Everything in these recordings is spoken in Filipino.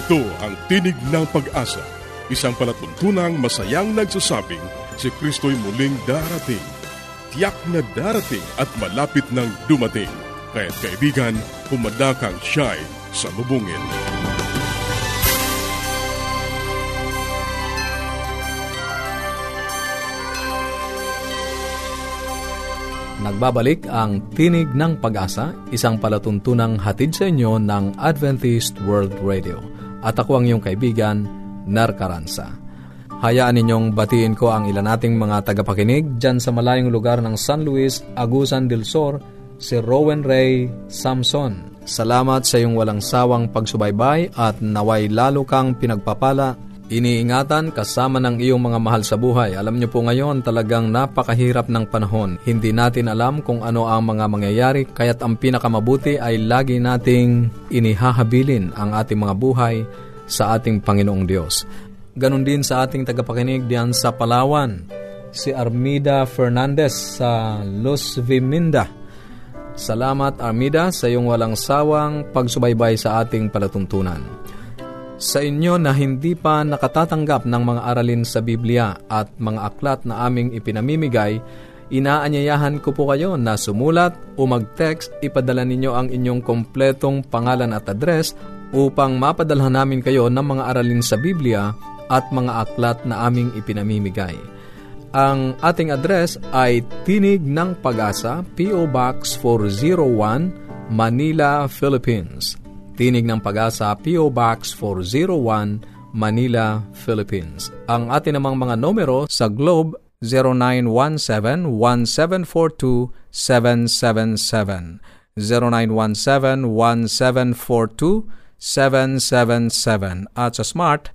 Ito ang Tinig ng Pag-asa, isang palatuntunang masayang nagsasabing si Kristo'y muling darating. Tiyak na darating at malapit nang dumating. Kaya't kaibigan, pumadakang siya'y sa bubungin. Nagbabalik ang Tinig ng Pag-asa, isang palatuntunang hatid sa inyo ng Adventist World Radio. At ako ang iyong kaibigan, Nar Caranza. Hayaan ninyong batiin ko ang ilan nating mga tagapakinig dyan sa malayong lugar ng San Luis, Agusan del Sur, si Rowan Ray Samson. Salamat sa iyong walang sawang pagsubaybay at naway lalo kang pinagpapala Iniingatan kasama ng iyong mga mahal sa buhay. Alam niyo po ngayon talagang napakahirap ng panahon. Hindi natin alam kung ano ang mga mangyayari kaya't ang pinakamabuti ay lagi nating inihahabilin ang ating mga buhay sa ating Panginoong Diyos. Ganon din sa ating tagapakinig diyan sa Palawan, si Armida Fernandez sa Los Viminda. Salamat Armida sa iyong walang sawang pagsubaybay sa ating palatuntunan sa inyo na hindi pa nakatatanggap ng mga aralin sa Biblia at mga aklat na aming ipinamimigay, inaanyayahan ko po kayo na sumulat o mag-text, ipadala ninyo ang inyong kompletong pangalan at address upang mapadalhan namin kayo ng mga aralin sa Biblia at mga aklat na aming ipinamimigay. Ang ating address ay Tinig ng Pag-asa, P.O. Box 401, Manila, Philippines Tinig ng Pag-asa, P.O. Box 401, Manila, Philippines. Ang atin namang mga numero sa Globe 0917-1742-777. 0917-1742-777. At sa Smart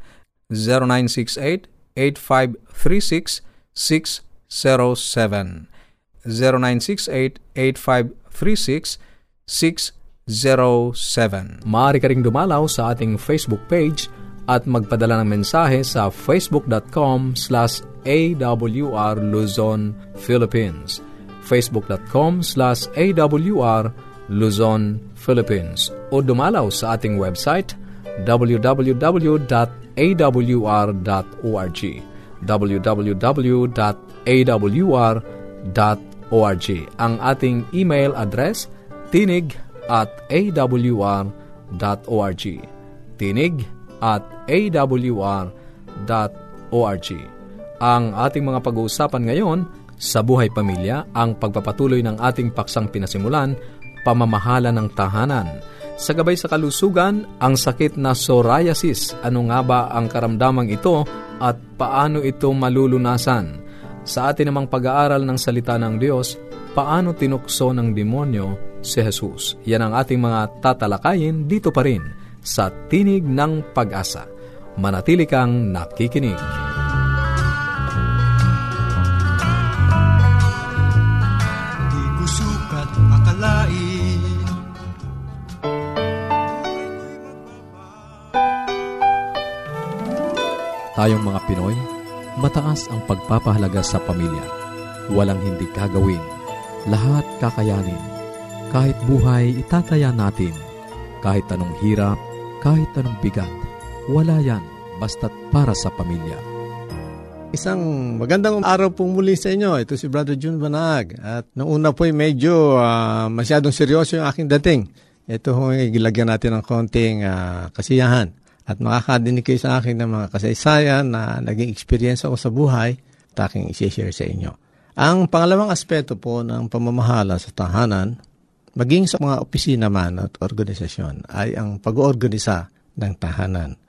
0968-8536-607. 0968-8536-607. 0917. Maaari ka ring dumalaw sa ating Facebook page at magpadala ng mensahe sa facebook.com slash awr Luzon, Philippines. facebook.com slash awr Luzon, Philippines. O dumalaw sa ating website www.awr.org www.awr.org Ang ating email address tinig at awr.org. Tinig at awr.org. Ang ating mga pag-uusapan ngayon sa buhay pamilya, ang pagpapatuloy ng ating paksang pinasimulan, pamamahala ng tahanan. Sa gabay sa kalusugan, ang sakit na psoriasis, ano nga ba ang karamdamang ito at paano ito malulunasan? Sa atin namang pag-aaral ng salita ng Diyos, paano tinukso ng demonyo si Jesus. Yan ang ating mga tatalakayin dito pa rin sa Tinig ng Pag-asa. Manatili kang nakikinig. Di ko sukat akalain Tayong mga Pinoy, mataas ang pagpapahalaga sa pamilya. Walang hindi kagawin. Lahat kakayanin kahit buhay, itataya natin. Kahit anong hirap, kahit anong bigat, wala yan basta't para sa pamilya. Isang magandang araw pong muli sa inyo. Ito si Brother June Banag. At noong una po ay medyo uh, masyadong seryoso yung aking dating. Ito ho ay gilagyan natin ng konting uh, kasiyahan. At makakadinig kayo sa akin ng mga kasaysayan na naging experience ako sa buhay at aking isi-share sa inyo. Ang pangalawang aspeto po ng pamamahala sa tahanan maging sa mga opisina man at organisasyon ay ang pag-oorganisa ng tahanan.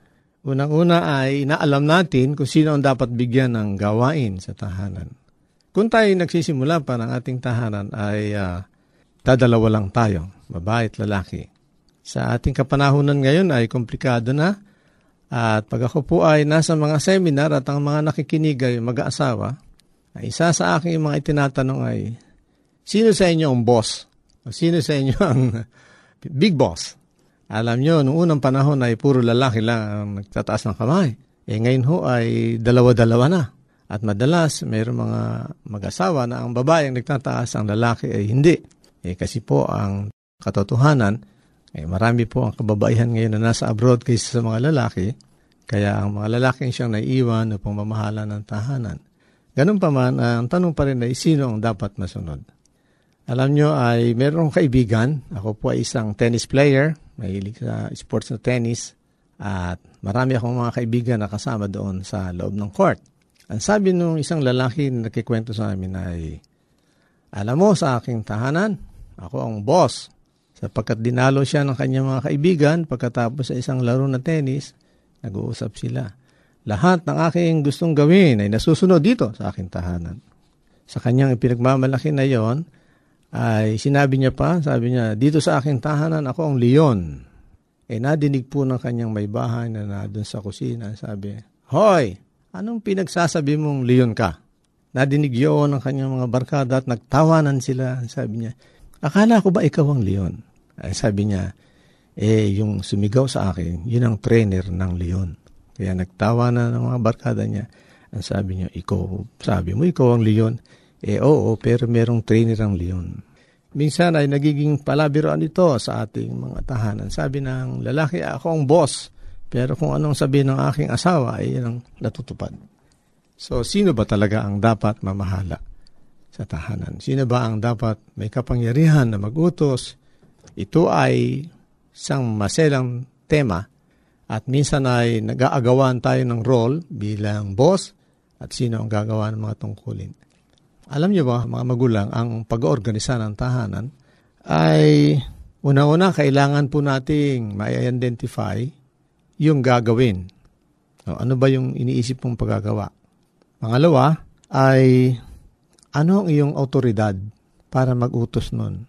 Unang-una ay naalam natin kung sino ang dapat bigyan ng gawain sa tahanan. Kung tayo nagsisimula pa ng ating tahanan ay uh, dadalawa lang tayo, babae at lalaki. Sa ating kapanahunan ngayon ay komplikado na at pag ako po ay nasa mga seminar at ang mga nakikinig ay mag-aasawa, isa sa aking mga itinatanong ay, sino sa inyo ang boss? Sino sa inyo ang big boss? Alam nyo, noong unang panahon ay puro lalaki lang ang nagtataas ng kamay. Eh ngayon ho ay dalawa-dalawa na. At madalas, mayroong mga mag-asawa na ang babae ang nagtataas, ang lalaki ay hindi. Eh kasi po ang katotohanan, Eh, marami po ang kababaihan ngayon na nasa abroad kaysa sa mga lalaki, kaya ang mga lalaking siyang naiiwan upang mamahala ng tahanan. Ganun pa man, ang tanong pa rin ay sino ang dapat masunod. Alam nyo ay merong kaibigan, ako po ay isang tennis player, mahilig sa sports na tennis, at marami akong mga kaibigan na kasama doon sa loob ng court. Ang sabi nung isang lalaki na nakikwento sa amin ay, alam mo sa aking tahanan, ako ang boss. Sapagkat dinalo siya ng kanyang mga kaibigan pagkatapos sa isang laro na tennis, nag-uusap sila. Lahat ng aking gustong gawin ay nasusunod dito sa aking tahanan. Sa kanyang ipinagmamalaki na yon, ay sinabi niya pa, sabi niya, dito sa aking tahanan ako ang leon. Eh nadinig po ng kanyang may bahay na na doon sa kusina, sabi, Hoy, anong pinagsasabi mong leon ka? Nadinig yun ng kanyang mga barkada at nagtawanan sila. Sabi niya, akala ko ba ikaw ang leon? Ay, sabi niya, eh, yung sumigaw sa akin, yun ang trainer ng leon. Kaya nagtawanan ng mga barkada niya. Ang sabi niya, ikaw, sabi mo, ikaw ang leon. Eh, oo, pero merong trainer ang leon. Minsan ay nagiging palabiroan ito sa ating mga tahanan. Sabi ng lalaki, ako ang boss. Pero kung anong sabi ng aking asawa ay ang natutupad. So, sino ba talaga ang dapat mamahala sa tahanan? Sino ba ang dapat may kapangyarihan na magutos? Ito ay isang maselang tema at minsan ay nag-aagawan tayo ng role bilang boss at sino ang gagawa ng mga tungkulin. Alam niyo ba, mga magulang, ang pag-oorganisa ng tahanan ay una-una kailangan po nating ma-identify yung gagawin. O, ano ba yung iniisip mong paggagawa? Pangalawa ay ano ang iyong autoridad para mag-utos nun?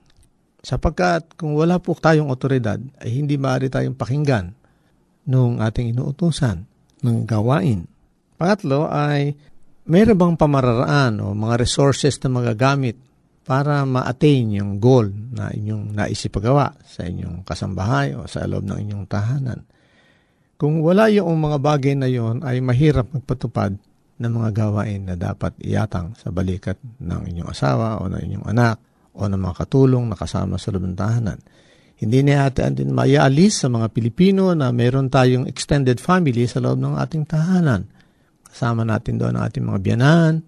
Sapagkat kung wala po tayong autoridad, ay hindi maaari tayong pakinggan nung ating inuutusan ng gawain. Pangatlo ay mayroon bang pamararaan o mga resources na magagamit para ma-attain yung goal na inyong naisipagawa sa inyong kasambahay o sa loob ng inyong tahanan. Kung wala yung mga bagay na yon ay mahirap magpatupad ng mga gawain na dapat iatang sa balikat ng inyong asawa o ng inyong anak o ng mga katulong na kasama sa loob ng tahanan. Hindi na natin din maialis sa mga Pilipino na meron tayong extended family sa loob ng ating tahanan. Kasama natin doon ang ating mga biyanan,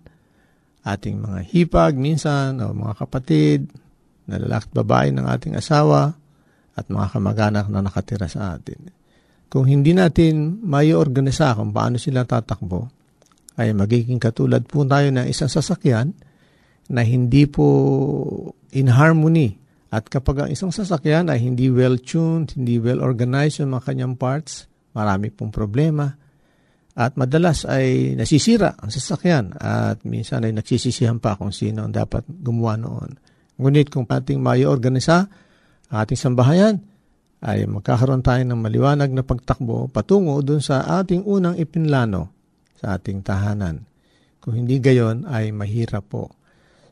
ating mga hipag minsan o mga kapatid, na lalaki babae ng ating asawa at mga kamag-anak na nakatira sa atin. Kung hindi natin may organisa kung paano sila tatakbo, ay magiging katulad po tayo ng isang sasakyan na hindi po in harmony. At kapag ang isang sasakyan ay hindi well-tuned, hindi well-organized yung mga kanyang parts, marami pong problema. At madalas ay nasisira ang sasakyan at minsan ay nagsisisihan pa kung sino ang dapat gumawa noon. Ngunit kung ating mai-organisa ang ating sambahayan, ay magkakaroon tayo ng maliwanag na pagtakbo patungo dun sa ating unang ipinlano sa ating tahanan. Kung hindi gayon ay mahirap po.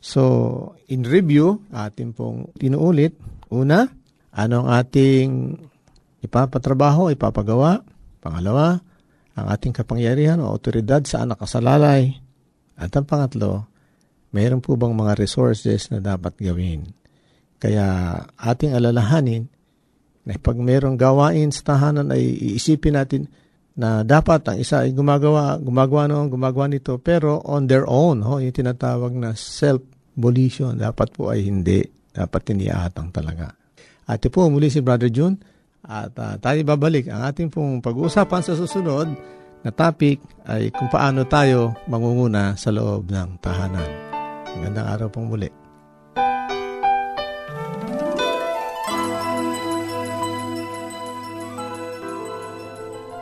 So, in review, ating pong tinuulit. Una, ano ang ating ipapatrabaho, ipapagawa. Pangalawa, ang ating kapangyarihan o otoridad sa anak kasalalay. At ang pangatlo, mayroon po bang mga resources na dapat gawin? Kaya ating alalahanin na pag mayroong gawain sa tahanan ay iisipin natin, na dapat ang isa ay gumagawa, gumagawa noon, gumagawa nito, pero on their own, ho, yung tinatawag na self-volition, dapat po ay hindi, dapat tiniatang talaga. At po, muli si Brother June, at uh, tayo babalik. Ang ating pong pag-uusapan sa susunod na topic ay kung paano tayo mangunguna sa loob ng tahanan. Magandang araw pong muli.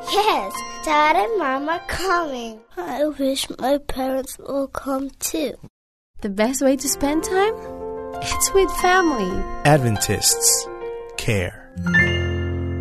Yes, Dad and Mom are coming. I wish my parents will come too. The best way to spend time? It's with family. Adventists care.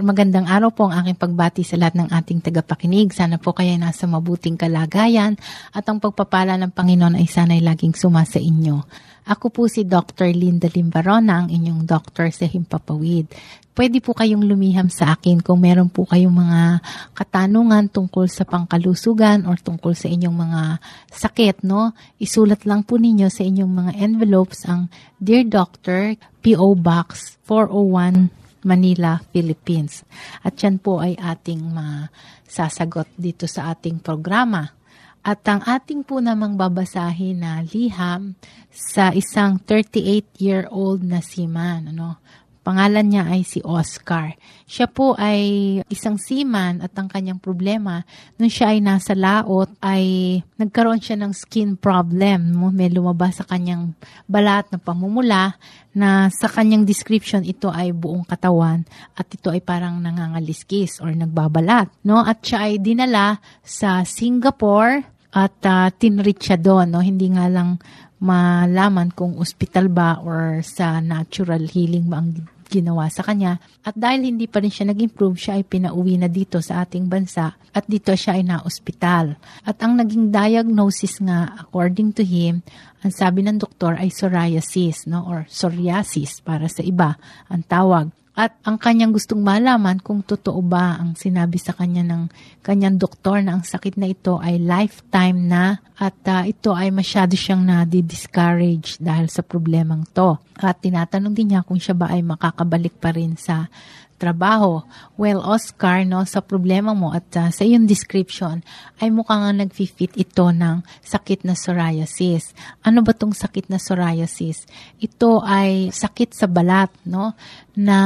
Magandang araw po ang aking pagbati sa lahat ng ating tagapakinig. Sana po kayo nasa mabuting kalagayan at ang pagpapala ng Panginoon ay sana'y laging suma sa inyo. Ako po si Dr. Linda Limbarona, ang inyong doctor sa Himpapawid. Pwede po kayong lumiham sa akin kung meron po kayong mga katanungan tungkol sa pangkalusugan or tungkol sa inyong mga sakit, no? Isulat lang po ninyo sa inyong mga envelopes ang Dear Doctor, P.O. Box 401 Manila, Philippines. At yan po ay ating masasagot dito sa ating programa. At ang ating po namang babasahin na liham sa isang 38-year-old na seaman. Ano? Pangalan niya ay si Oscar. Siya po ay isang seaman at ang kanyang problema, nung siya ay nasa laot, ay nagkaroon siya ng skin problem. May lumabas sa kanyang balat na pamumula na sa kanyang description ito ay buong katawan at ito ay parang nangangaliskis or nagbabalat. No? At siya ay dinala sa Singapore at uh, tinreat siya doon. No? Hindi nga lang malaman kung ospital ba or sa natural healing ba ang ginawa sa kanya. At dahil hindi pa rin siya nag-improve, siya ay pinauwi na dito sa ating bansa at dito siya ay na-ospital. At ang naging diagnosis nga, according to him, ang sabi ng doktor ay psoriasis, no? or psoriasis para sa iba ang tawag. At ang kanyang gustong malaman kung totoo ba ang sinabi sa kanya ng kanyang doktor na ang sakit na ito ay lifetime na at uh, ito ay masyado siyang na-discourage dahil sa problemang to. At tinatanong din niya kung siya ba ay makakabalik pa rin sa trabaho. Well, Oscar, no, sa problema mo at uh, sa iyong description, ay mukhang nga nag-fit ito ng sakit na psoriasis. Ano ba tong sakit na psoriasis? Ito ay sakit sa balat, no, na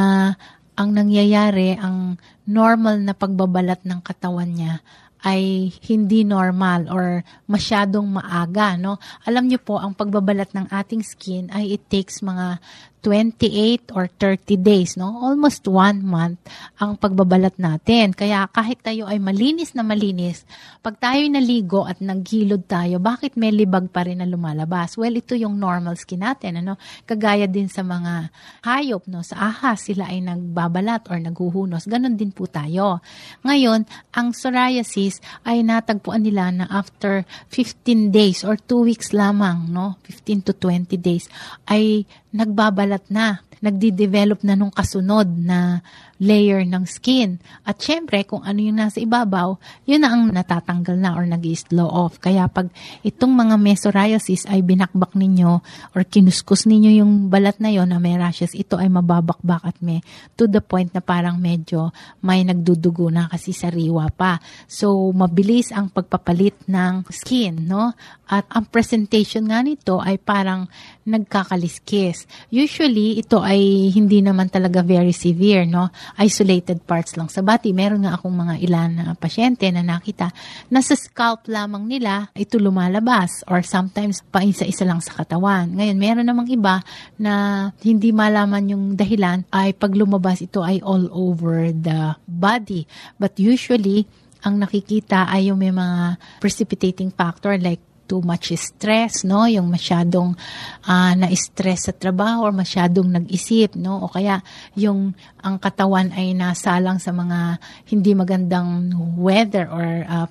ang nangyayari, ang normal na pagbabalat ng katawan niya ay hindi normal or masyadong maaga, no? Alam niyo po, ang pagbabalat ng ating skin ay it takes mga 28 or 30 days, no? Almost one month ang pagbabalat natin. Kaya kahit tayo ay malinis na malinis, pag tayo'y naligo at naghilod tayo, bakit may libag pa rin na lumalabas? Well, ito yung normal skin natin, ano? Kagaya din sa mga hayop, no? Sa ahas, sila ay nagbabalat or naghuhunos. Ganon din po tayo. Ngayon, ang psoriasis ay natagpuan nila na after 15 days or 2 weeks lamang, no? 15 to 20 days, ay nagbabalat na, nagdi-develop na nung kasunod na layer ng skin. At syempre, kung ano yung nasa ibabaw, yun na ang natatanggal na or nag slow off. Kaya pag itong mga may psoriasis ay binakbak ninyo or kinuskus ninyo yung balat na yon na may rashes, ito ay mababakbak at may to the point na parang medyo may nagdudugo na kasi sariwa pa. So, mabilis ang pagpapalit ng skin, no? At ang presentation nga nito ay parang nagkakaliskis. Usually, ito ay hindi naman talaga very severe, no? Isolated parts lang sa body. Meron nga akong mga ilan na pasyente na nakita na sa scalp lamang nila ito lumalabas or sometimes pa isa-isa lang sa katawan. Ngayon, meron namang iba na hindi malaman yung dahilan ay pag lumabas ito ay all over the body. But usually, ang nakikita ay yung may mga precipitating factor like too much stress, no? Yung masyadong uh, na-stress sa trabaho or masyadong nag-isip, no? O kaya yung ang katawan ay nasalang sa mga hindi magandang weather or uh,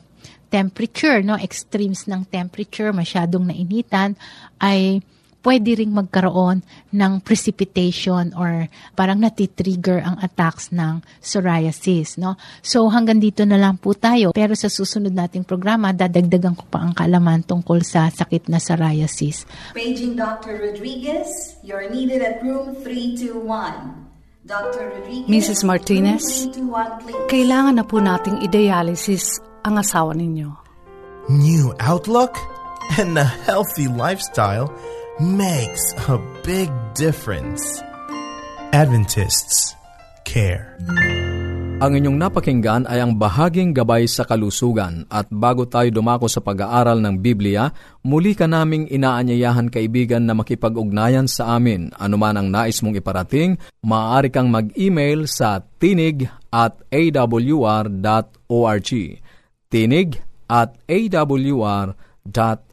temperature, no? Extremes ng temperature, masyadong nainitan ay pwede ring magkaroon ng precipitation or parang natitrigger ang attacks ng psoriasis. No? So hanggang dito na lang po tayo. Pero sa susunod nating programa, dadagdagan ko pa ang kaalaman tungkol sa sakit na psoriasis. Paging Dr. Rodriguez, you're needed at room 321. Dr. Rodriguez, Mrs. Martinez, kailangan na po nating idealisis ang asawa ninyo. New outlook and a healthy lifestyle – makes a big difference. Adventists care. Ang inyong napakinggan ay ang bahaging gabay sa kalusugan at bago tayo dumako sa pag-aaral ng Biblia, muli ka naming inaanyayahan kaibigan na makipag-ugnayan sa amin. Anuman ang nais mong iparating, maaari kang mag-email sa tinig at awr.org. Tinig at awr.org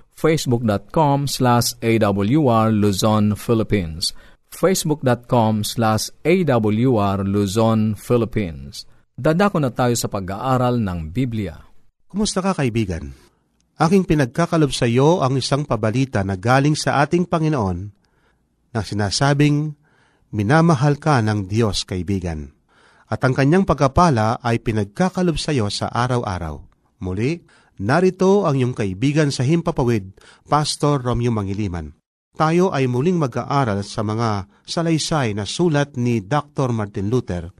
facebook.com slash awr Luzon, Philippines facebook.com slash awr Luzon, Philippines Dadako na tayo sa pag-aaral ng Biblia. Kumusta ka kaibigan? Aking pinagkakalob sa iyo ang isang pabalita na galing sa ating Panginoon na sinasabing, minamahal ka ng Diyos kaibigan. At ang kanyang pagkapala ay pinagkakalob sa iyo sa araw-araw. Muli, narito ang iyong kaibigan sa Himpapawid, Pastor Romeo Mangiliman. Tayo ay muling mag-aaral sa mga salaysay na sulat ni Dr. Martin Luther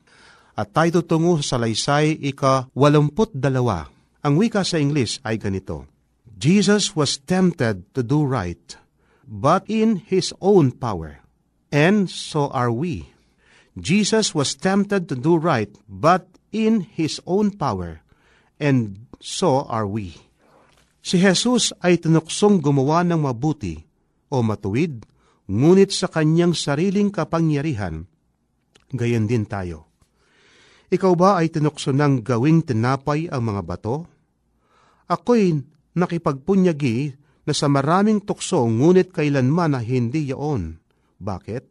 at tayo tutungo sa salaysay ika-walumput dalawa. Ang wika sa English ay ganito, Jesus was tempted to do right, but in His own power. And so are we. Jesus was tempted to do right, but in His own power. And so are we. Si Jesus ay tinuksong gumawa ng mabuti o matuwid, ngunit sa kanyang sariling kapangyarihan, gayon din tayo. Ikaw ba ay tinukso ng gawing tinapay ang mga bato? Ako'y nakipagpunyagi na sa maraming tukso ngunit kailanman na hindi yaon. Bakit?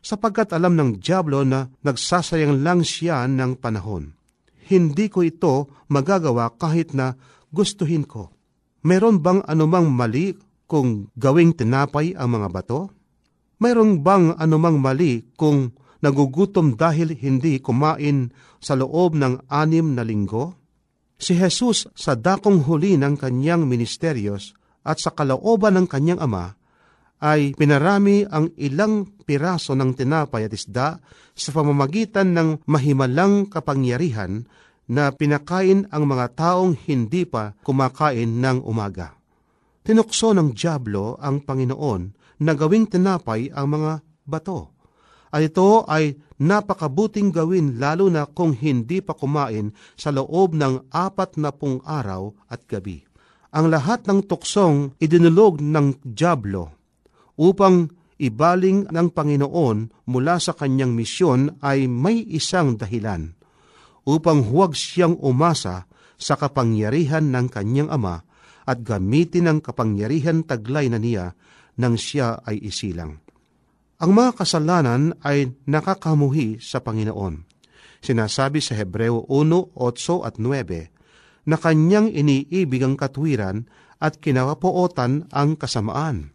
Sapagkat alam ng Diablo na nagsasayang lang siya ng panahon. Hindi ko ito magagawa kahit na gustuhin ko. Meron bang anumang mali kung gawing tinapay ang mga bato? Meron bang anumang mali kung nagugutom dahil hindi kumain sa loob ng anim na linggo? Si Jesus sa dakong huli ng kanyang ministeryos at sa kalooban ng kanyang ama ay pinarami ang ilang piraso ng tinapay at isda sa pamamagitan ng mahimalang kapangyarihan na pinakain ang mga taong hindi pa kumakain ng umaga. Tinukso ng Diablo ang Panginoon na gawing tinapay ang mga bato at ito ay napakabuting gawin lalo na kung hindi pa kumain sa loob ng apat na pung araw at gabi. Ang lahat ng tuksong idinulog ng Diablo upang ibaling ng Panginoon mula sa kanyang misyon ay may isang dahilan upang huwag siyang umasa sa kapangyarihan ng kanyang ama at gamitin ang kapangyarihan taglay na niya nang siya ay isilang. Ang mga kasalanan ay nakakamuhi sa Panginoon. Sinasabi sa Hebreo 1, 8 at 9 na kanyang iniibig ang katwiran at kinapootan ang kasamaan.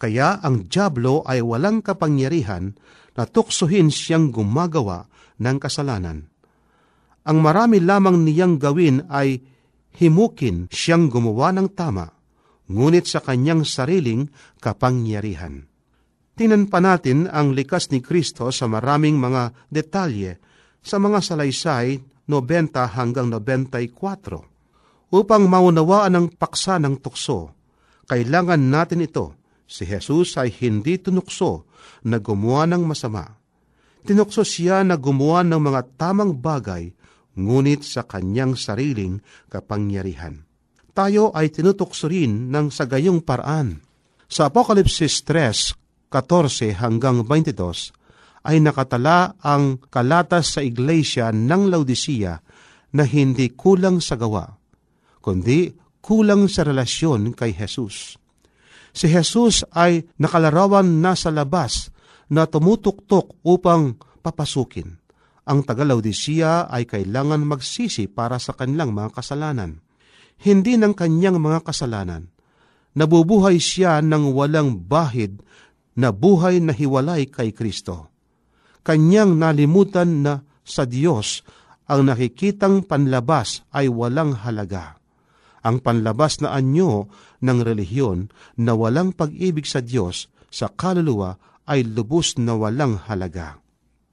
Kaya ang Diablo ay walang kapangyarihan na tuksuhin siyang gumagawa ng kasalanan. Ang marami lamang niyang gawin ay himukin siyang gumawa ng tama, ngunit sa kanyang sariling kapangyarihan. Tingnan pa natin ang likas ni Kristo sa maraming mga detalye sa mga salaysay 90 hanggang 94. Upang maunawaan ang paksa ng tukso, kailangan natin ito. Si Jesus ay hindi tunukso na gumawa ng masama. Tinukso siya na gumawa ng mga tamang bagay, ngunit sa kanyang sariling kapangyarihan. Tayo ay tinutukso rin ng sa gayong paraan. Sa Apokalipsis 3, 14 hanggang 22 ay nakatala ang kalatas sa iglesia ng Laodicea na hindi kulang sa gawa, kundi kulang sa relasyon kay Jesus. Si Jesus ay nakalarawan na sa labas na tumutuktok upang papasukin. Ang taga Laodicea ay kailangan magsisi para sa kanilang mga kasalanan. Hindi ng kanyang mga kasalanan. Nabubuhay siya ng walang bahid na buhay na hiwalay kay Kristo. Kanyang nalimutan na sa Diyos ang nakikitang panlabas ay walang halaga. Ang panlabas na anyo ng relihiyon na walang pag-ibig sa Diyos sa kaluluwa ay lubos na walang halaga.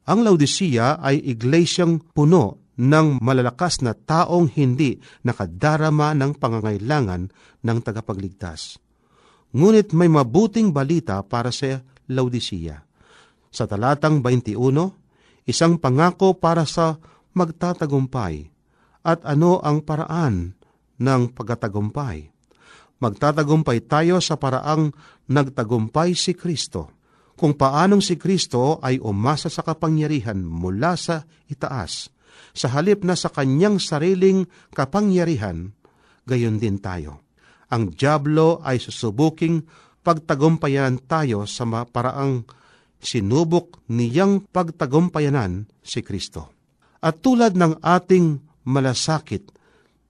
Ang Laodicea ay iglesyang puno ng malalakas na taong hindi nakadarama ng pangangailangan ng tagapagligtas. Ngunit may mabuting balita para sa Laodicea. Sa talatang 21, isang pangako para sa magtatagumpay. At ano ang paraan ng pagtatagumpay? Magtatagumpay tayo sa paraang nagtagumpay si Kristo. Kung paanong si Kristo ay umasa sa kapangyarihan mula sa itaas, sa halip na sa kanyang sariling kapangyarihan, gayon din tayo. Ang Diablo ay susubuking pagtagumpayanan tayo sa paraang sinubok niyang pagtagumpayanan si Kristo. At tulad ng ating malasakit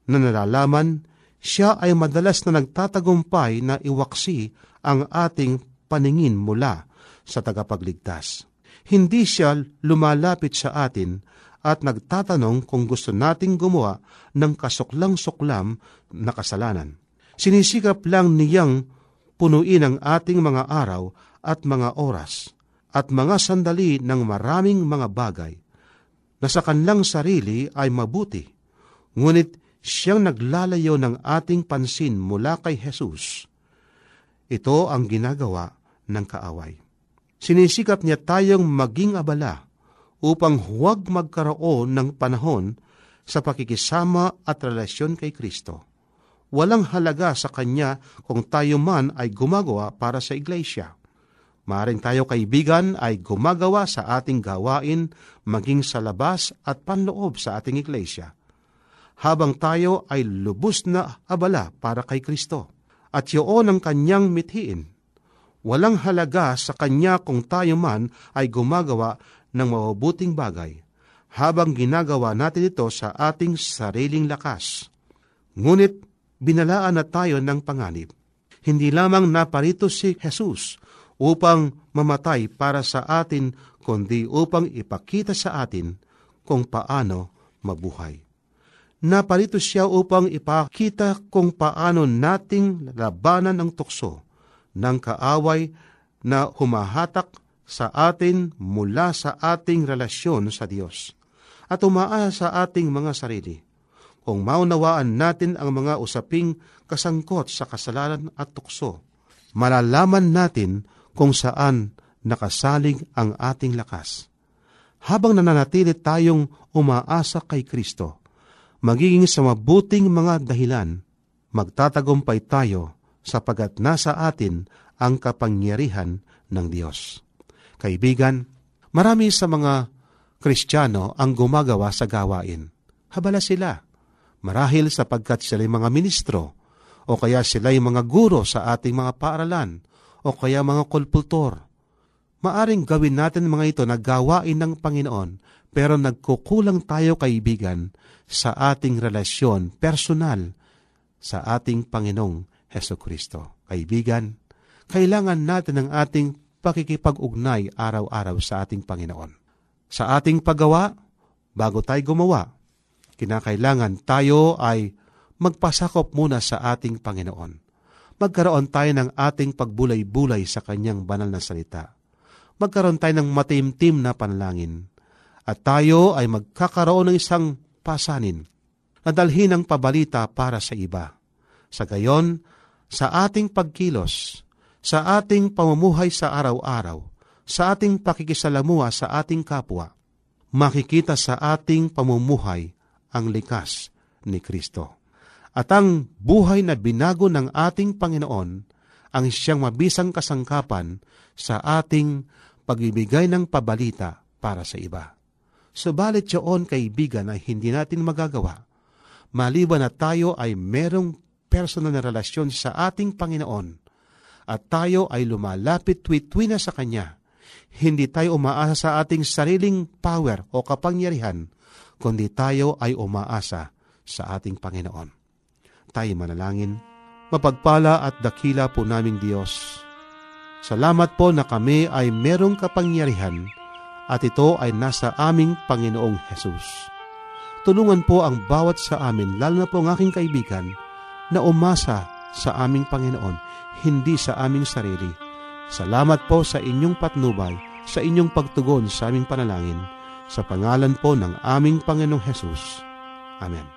na nalalaman, siya ay madalas na nagtatagumpay na iwaksi ang ating paningin mula sa tagapagligtas. Hindi siya lumalapit sa atin at nagtatanong kung gusto nating gumawa ng kasuklang-suklam na kasalanan. Sinisikap lang niyang punuin ang ating mga araw at mga oras at mga sandali ng maraming mga bagay na sa kanlang sarili ay mabuti, ngunit siyang naglalayo ng ating pansin mula kay Jesus. Ito ang ginagawa ng kaaway. Sinisikap niya tayong maging abala upang huwag magkaroon ng panahon sa pakikisama at relasyon kay Kristo. Walang halaga sa Kanya kung tayo man ay gumagawa para sa iglesia. Maaring tayo kaibigan ay gumagawa sa ating gawain maging sa labas at panloob sa ating iglesia. Habang tayo ay lubos na abala para kay Kristo at yun ang kanyang mithiin. Walang halaga sa kanya kung tayo man ay gumagawa ng mabubuting bagay habang ginagawa natin ito sa ating sariling lakas. Ngunit binalaan na tayo ng panganib. Hindi lamang naparito si Jesus upang mamatay para sa atin, kundi upang ipakita sa atin kung paano mabuhay. Naparito siya upang ipakita kung paano nating labanan ang tukso ng kaaway na humahatak sa atin mula sa ating relasyon sa Diyos at umaasa sa ating mga sarili. Kung maunawaan natin ang mga usaping kasangkot sa kasalanan at tukso, malalaman natin kung saan nakasalig ang ating lakas. Habang nananatili tayong umaasa kay Kristo, magiging sa mabuting mga dahilan, magtatagumpay tayo sapagat nasa atin ang kapangyarihan ng Diyos. Kaibigan, marami sa mga Kristiyano ang gumagawa sa gawain. Habala sila. Marahil sapagkat sila mga ministro, o kaya sila mga guro sa ating mga paaralan, o kaya mga kulpultor. Maaring gawin natin mga ito na gawain ng Panginoon, pero nagkukulang tayo kaibigan sa ating relasyon personal sa ating Panginoong Heso Kristo. Kaibigan, kailangan natin ang ating pakikipag-ugnay araw-araw sa ating Panginoon. Sa ating paggawa, bago tayo gumawa, kinakailangan tayo ay magpasakop muna sa ating Panginoon. Magkaroon tayo ng ating pagbulay-bulay sa Kanyang banal na salita. Magkaroon tayo ng matimtim na panalangin. At tayo ay magkakaroon ng isang pasanin na dalhin ang pabalita para sa iba. Sa gayon, sa ating pagkilos, sa ating pamumuhay sa araw-araw, sa ating pakikisalamuha sa ating kapwa, makikita sa ating pamumuhay ang likas ni Kristo. At ang buhay na binago ng ating Panginoon ang siyang mabisang kasangkapan sa ating pagbibigay ng pabalita para sa iba. Subalit yun, kaibigan, ay hindi natin magagawa. Maliban na tayo ay merong personal na relasyon sa ating Panginoon at tayo ay lumalapit tuwi-tuwi na sa Kanya, hindi tayo umaasa sa ating sariling power o kapangyarihan, kundi tayo ay umaasa sa ating Panginoon. Tayo manalangin, mapagpala at dakila po naming Diyos. Salamat po na kami ay merong kapangyarihan at ito ay nasa aming Panginoong Hesus. tulungan po ang bawat sa amin, lalo na po ang aking kaibigan, na umasa sa aming Panginoon, hindi sa aming sarili. Salamat po sa inyong patnubay, sa inyong pagtugon sa aming panalangin, sa pangalan po ng aming Panginoong Hesus. Amen.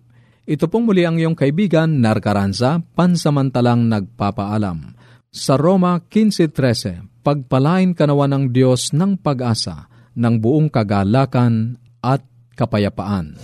ito pong muli ang iyong kaibigan, Narcaranza, pansamantalang nagpapaalam. Sa Roma 15.13, pagpalain kanawa ng Diyos ng pag-asa, ng buong kagalakan at kapayapaan.